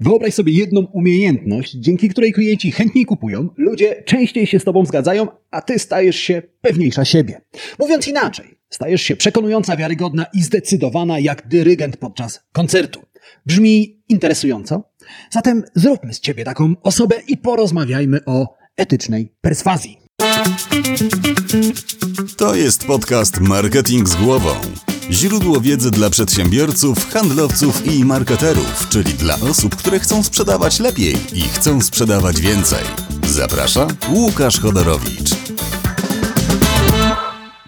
Wyobraź sobie jedną umiejętność, dzięki której klienci chętniej kupują, ludzie częściej się z Tobą zgadzają, a Ty stajesz się pewniejsza siebie. Mówiąc inaczej, stajesz się przekonująca, wiarygodna i zdecydowana jak dyrygent podczas koncertu. Brzmi interesująco? Zatem zróbmy z Ciebie taką osobę i porozmawiajmy o etycznej perswazji. To jest podcast Marketing z głową. Źródło wiedzy dla przedsiębiorców, handlowców i marketerów, czyli dla osób, które chcą sprzedawać lepiej i chcą sprzedawać więcej. Zaprasza Łukasz Chodorowicz.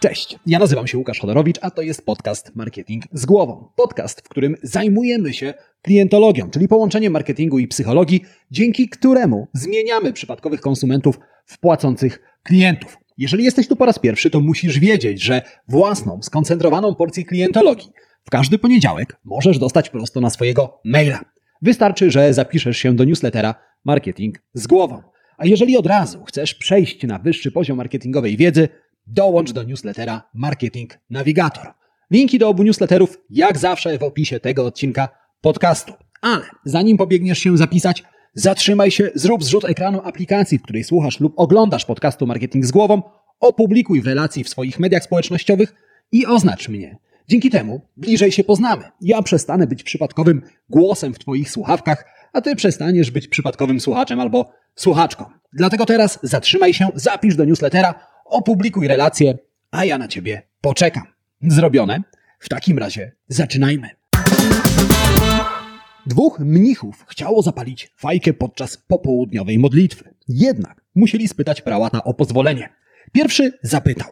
Cześć, ja nazywam się Łukasz Chodorowicz, a to jest podcast Marketing z głową. Podcast, w którym zajmujemy się klientologią, czyli połączeniem marketingu i psychologii, dzięki któremu zmieniamy przypadkowych konsumentów w płacących klientów. Jeżeli jesteś tu po raz pierwszy, to musisz wiedzieć, że własną, skoncentrowaną porcję klientologii w każdy poniedziałek możesz dostać prosto na swojego maila. Wystarczy, że zapiszesz się do newslettera Marketing z głową. A jeżeli od razu chcesz przejść na wyższy poziom marketingowej wiedzy, dołącz do newslettera Marketing Navigator. Linki do obu newsletterów, jak zawsze, w opisie tego odcinka podcastu. Ale zanim pobiegniesz się zapisać, zatrzymaj się, zrób zrzut ekranu aplikacji, w której słuchasz lub oglądasz podcastu Marketing z głową, opublikuj relacji w swoich mediach społecznościowych i oznacz mnie. Dzięki temu bliżej się poznamy. Ja przestanę być przypadkowym głosem w Twoich słuchawkach, a Ty przestaniesz być przypadkowym słuchaczem albo słuchaczką. Dlatego teraz zatrzymaj się, zapisz do newslettera, opublikuj relację, a ja na Ciebie poczekam. Zrobione? W takim razie zaczynajmy. Dwóch mnichów chciało zapalić fajkę podczas popołudniowej modlitwy. Jednak musieli spytać prałata o pozwolenie. Pierwszy zapytał: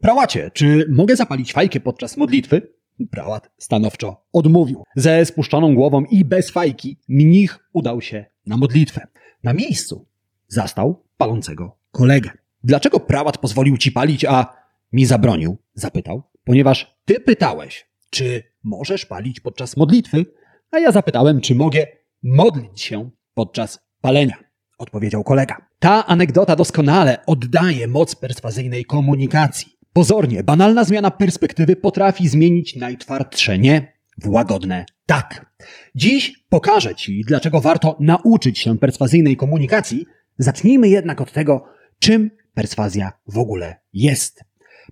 Prałacie, czy mogę zapalić fajkę podczas modlitwy? Prałat stanowczo odmówił. Ze spuszczoną głową i bez fajki mnich udał się na modlitwę. Na miejscu zastał palącego kolegę. Dlaczego prałat pozwolił ci palić, a mi zabronił? Zapytał. Ponieważ ty pytałeś, czy możesz palić podczas modlitwy, a ja zapytałem, czy mogę modlić się podczas palenia. Odpowiedział kolega. Ta anegdota doskonale oddaje moc perswazyjnej komunikacji. Pozornie, banalna zmiana perspektywy potrafi zmienić najtwardsze nie w łagodne tak. Dziś pokażę Ci, dlaczego warto nauczyć się perswazyjnej komunikacji. Zacznijmy jednak od tego, czym perswazja w ogóle jest.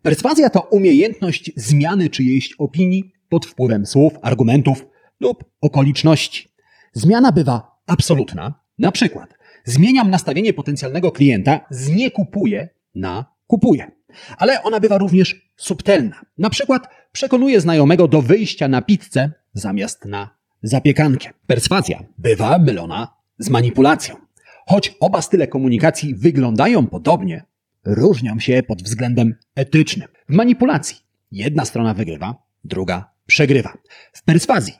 Perswazja to umiejętność zmiany czyjejś opinii pod wpływem słów, argumentów lub okoliczności. Zmiana bywa absolutna. Na przykład, zmieniam nastawienie potencjalnego klienta z nie kupuje na kupuje. Ale ona bywa również subtelna. Na przykład, przekonuję znajomego do wyjścia na pizzę zamiast na zapiekankę. Perswazja bywa mylona z manipulacją. Choć oba style komunikacji wyglądają podobnie, różnią się pod względem etycznym. W manipulacji jedna strona wygrywa, druga przegrywa. W perswazji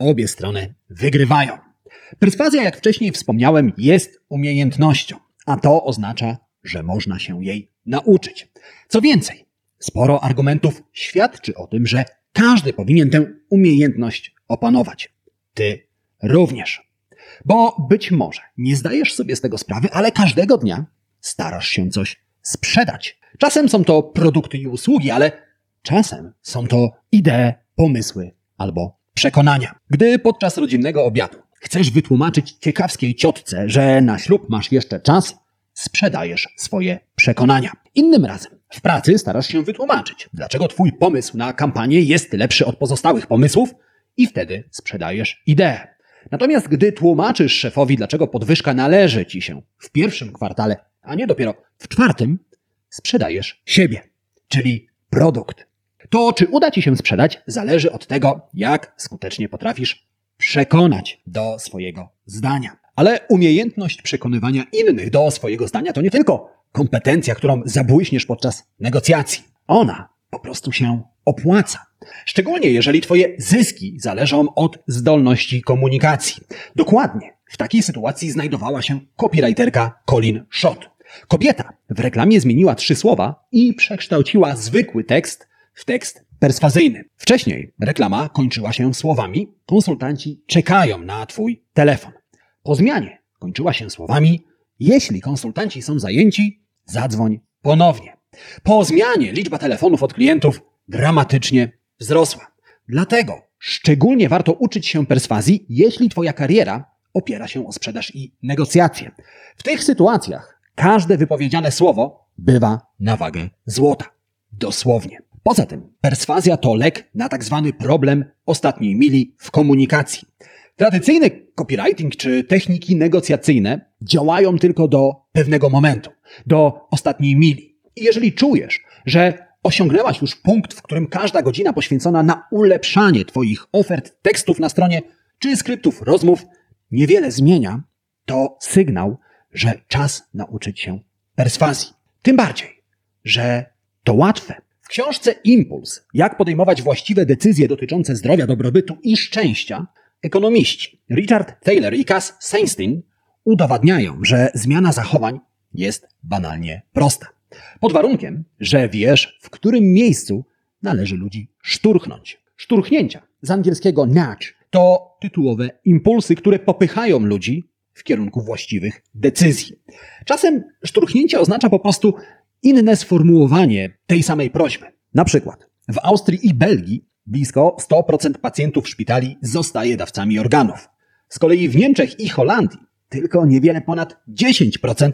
obie strony wygrywają. Perswazja, jak wcześniej wspomniałem, jest umiejętnością, a to oznacza, że można się jej nauczyć. Co więcej, sporo argumentów świadczy o tym, że każdy powinien tę umiejętność opanować. Ty również. Bo być może nie zdajesz sobie z tego sprawy, ale każdego dnia starasz się coś sprzedać. Czasem są to produkty i usługi, ale czasem są to idee, pomysły albo przekonania. Gdy podczas rodzinnego obiadu chcesz wytłumaczyć ciekawskiej ciotce, że na ślub masz jeszcze czas, sprzedajesz swoje przekonania. Innym razem w pracy starasz się wytłumaczyć, dlaczego twój pomysł na kampanię jest lepszy od pozostałych pomysłów i wtedy sprzedajesz ideę. Natomiast gdy tłumaczysz szefowi, dlaczego podwyżka należy ci się w pierwszym kwartale, a nie dopiero w czwartym, sprzedajesz siebie, czyli produkt. To, czy uda ci się sprzedać, zależy od tego, jak skutecznie potrafisz przekonać do swojego zdania. Ale umiejętność przekonywania innych do swojego zdania to nie tylko kompetencja, którą zabłyśniesz podczas negocjacji. Ona po prostu się opłaca. Szczególnie jeżeli Twoje zyski zależą od zdolności komunikacji. Dokładnie w takiej sytuacji znajdowała się copywriterka Colin Schott. Kobieta w reklamie zmieniła trzy słowa i przekształciła zwykły tekst w tekst perswazyjny. Wcześniej reklama kończyła się słowami: konsultanci czekają na Twój telefon. Po zmianie kończyła się słowami: jeśli konsultanci są zajęci, zadzwoń ponownie. Po zmianie liczba telefonów od klientów dramatycznie wzrosła. Dlatego szczególnie warto uczyć się perswazji, jeśli Twoja kariera opiera się o sprzedaż i negocjacje. W tych sytuacjach każde wypowiedziane słowo bywa na wagę złota. Dosłownie. Poza tym, perswazja to lek na tak zwany problem ostatniej mili w komunikacji. Tradycyjny copywriting czy techniki negocjacyjne działają tylko do pewnego momentu, do ostatniej mili. I jeżeli czujesz, że osiągnęłaś już punkt, w którym każda godzina poświęcona na ulepszanie Twoich ofert, tekstów na stronie czy skryptów rozmów niewiele zmienia, to sygnał, że czas nauczyć się perswazji. Tym bardziej, że to łatwe. Książce Impuls, jak podejmować właściwe decyzje dotyczące zdrowia, dobrobytu i szczęścia, ekonomiści Richard Taylor i Cass Sunstein udowadniają, że zmiana zachowań jest banalnie prosta. Pod warunkiem, że wiesz, w którym miejscu należy ludzi szturchnąć. Szturchnięcia, z angielskiego nudge, to tytułowe impulsy, które popychają ludzi w kierunku właściwych decyzji. Czasem szturchnięcie oznacza po prostu inne sformułowanie tej samej prośby. Na przykład w Austrii i Belgii blisko 100% pacjentów szpitali zostaje dawcami organów. Z kolei w Niemczech i Holandii tylko niewiele ponad 10%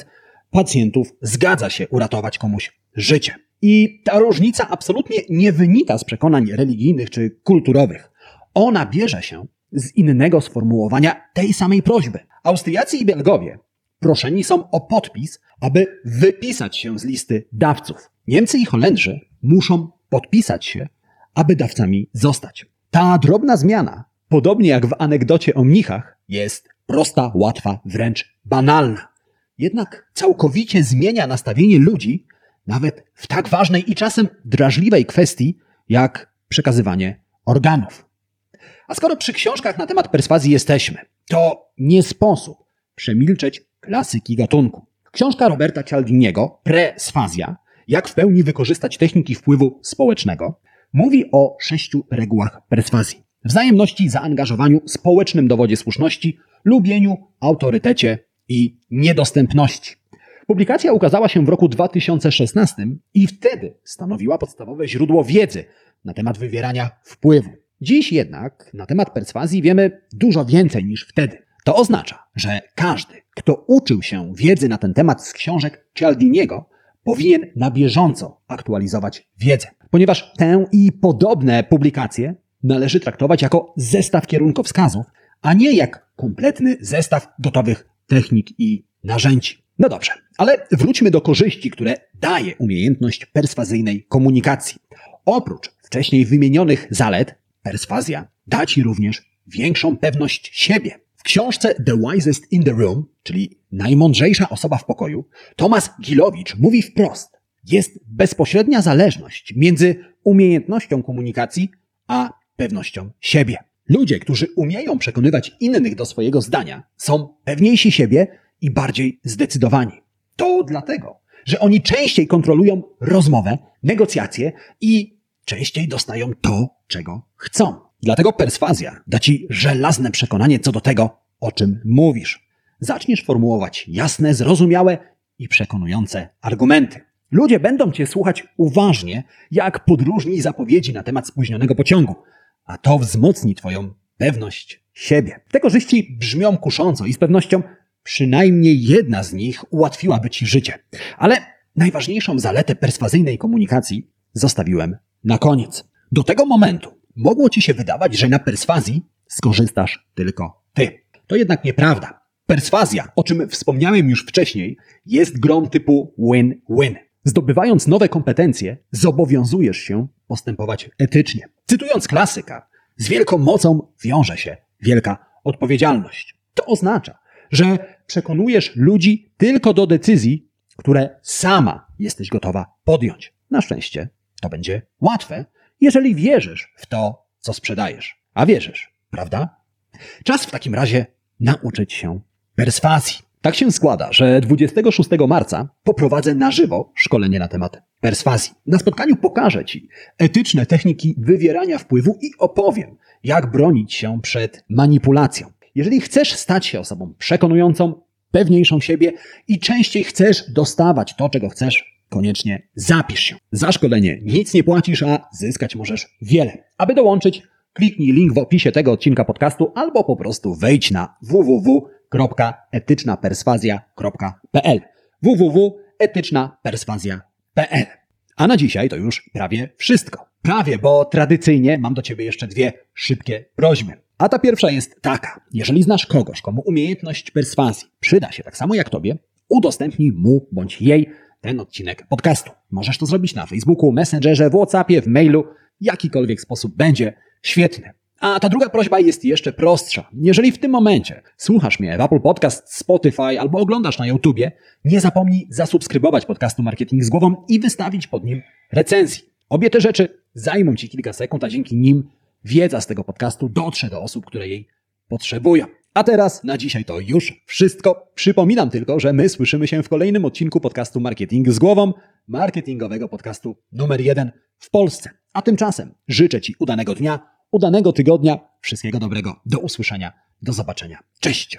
pacjentów zgadza się uratować komuś życie. I ta różnica absolutnie nie wynika z przekonań religijnych czy kulturowych. Ona bierze się z innego sformułowania tej samej prośby. Austriacy i Belgowie proszeni są o podpis, aby wypisać się z listy dawców. Niemcy i Holendrzy muszą podpisać się, aby dawcami zostać. Ta drobna zmiana, podobnie jak w anegdocie o mnichach, jest prosta, łatwa, wręcz banalna. Jednak całkowicie zmienia nastawienie ludzi, nawet w tak ważnej i czasem drażliwej kwestii, jak przekazywanie organów. A skoro przy książkach na temat perswazji jesteśmy, to nie sposób przemilczeć klasyki gatunku. Książka Roberta Cialdiniego, Presfazja, jak w pełni wykorzystać techniki wpływu społecznego, mówi o sześciu regułach perswazji. Wzajemności, zaangażowaniu, społecznym dowodzie słuszności, lubieniu, autorytecie i niedostępności. Publikacja ukazała się w roku 2016 i wtedy stanowiła podstawowe źródło wiedzy na temat wywierania wpływu. Dziś jednak na temat perswazji wiemy dużo więcej niż wtedy. To oznacza, że każdy, kto uczył się wiedzy na ten temat z książek Cialdiniego, powinien na bieżąco aktualizować wiedzę, ponieważ tę i podobne publikacje należy traktować jako zestaw kierunkowskazów, a nie jak kompletny zestaw gotowych technik i narzędzi. No dobrze, ale wróćmy do korzyści, które daje umiejętność perswazyjnej komunikacji. Oprócz wcześniej wymienionych zalet, perswazja da ci również większą pewność siebie. Książce The Wisest in the Room, czyli najmądrzejsza osoba w pokoju, Tomasz Gilowicz mówi wprost: jest bezpośrednia zależność między umiejętnością komunikacji a pewnością siebie. Ludzie, którzy umieją przekonywać innych do swojego zdania, są pewniejsi siebie i bardziej zdecydowani. To dlatego, że oni częściej kontrolują rozmowę, negocjacje i częściej dostają to, czego chcą. Dlatego perswazja da ci żelazne przekonanie co do tego, o czym mówisz. Zaczniesz formułować jasne, zrozumiałe i przekonujące argumenty. Ludzie będą cię słuchać uważnie, jak podróżni zapowiedzi na temat spóźnionego pociągu, a to wzmocni twoją pewność siebie. Te korzyści brzmią kusząco i z pewnością przynajmniej jedna z nich ułatwiłaby ci życie. Ale najważniejszą zaletę perswazyjnej komunikacji zostawiłem na koniec. Do tego momentu mogło ci się wydawać, że na perswazji skorzystasz tylko ty. To jednak nieprawda. Perswazja, o czym wspomniałem już wcześniej, jest grą typu win-win. Zdobywając nowe kompetencje, zobowiązujesz się postępować etycznie. Cytując klasyka, z wielką mocą wiąże się wielka odpowiedzialność. To oznacza, że przekonujesz ludzi tylko do decyzji, które sama jesteś gotowa podjąć. Na szczęście to będzie łatwe, jeżeli wierzysz w to, co sprzedajesz. A wierzysz, prawda? Czas w takim razie nauczyć się perswazji. Tak się składa, że 26 marca poprowadzę na żywo szkolenie na temat perswazji. Na spotkaniu pokażę Ci etyczne techniki wywierania wpływu i opowiem, jak bronić się przed manipulacją. Jeżeli chcesz stać się osobą przekonującą, pewniejszą siebie i częściej chcesz dostawać to, czego chcesz, koniecznie zapisz się. Za szkolenie nic nie płacisz, a zyskać możesz wiele. Aby dołączyć, Kliknij link w opisie tego odcinka podcastu albo po prostu wejdź na www.etycznaperswazja.pl www.etycznaperswazja.pl A na dzisiaj to już prawie wszystko. Prawie, bo tradycyjnie mam do Ciebie jeszcze dwie szybkie prośby. A ta pierwsza jest taka. Jeżeli znasz kogoś, komu umiejętność perswazji przyda się tak samo jak Tobie, udostępnij mu bądź jej ten odcinek podcastu. Możesz to zrobić na Facebooku, Messengerze, Whatsappie, w mailu. Jakikolwiek sposób będzie świetny. A ta druga prośba jest jeszcze prostsza. Jeżeli w tym momencie słuchasz mnie w Apple Podcast, Spotify albo oglądasz na YouTubie, nie zapomnij zasubskrybować podcastu Marketing z głową i wystawić pod nim recenzji. Obie te rzeczy zajmą Ci kilka sekund, a dzięki nim wiedza z tego podcastu dotrze do osób, które jej potrzebują. A teraz na dzisiaj to już wszystko. Przypominam tylko, że my słyszymy się w kolejnym odcinku podcastu Marketing z głową, marketingowego podcastu numer jeden w Polsce. A tymczasem życzę Ci udanego dnia, udanego tygodnia, wszystkiego dobrego, do usłyszenia, do zobaczenia. Cześć!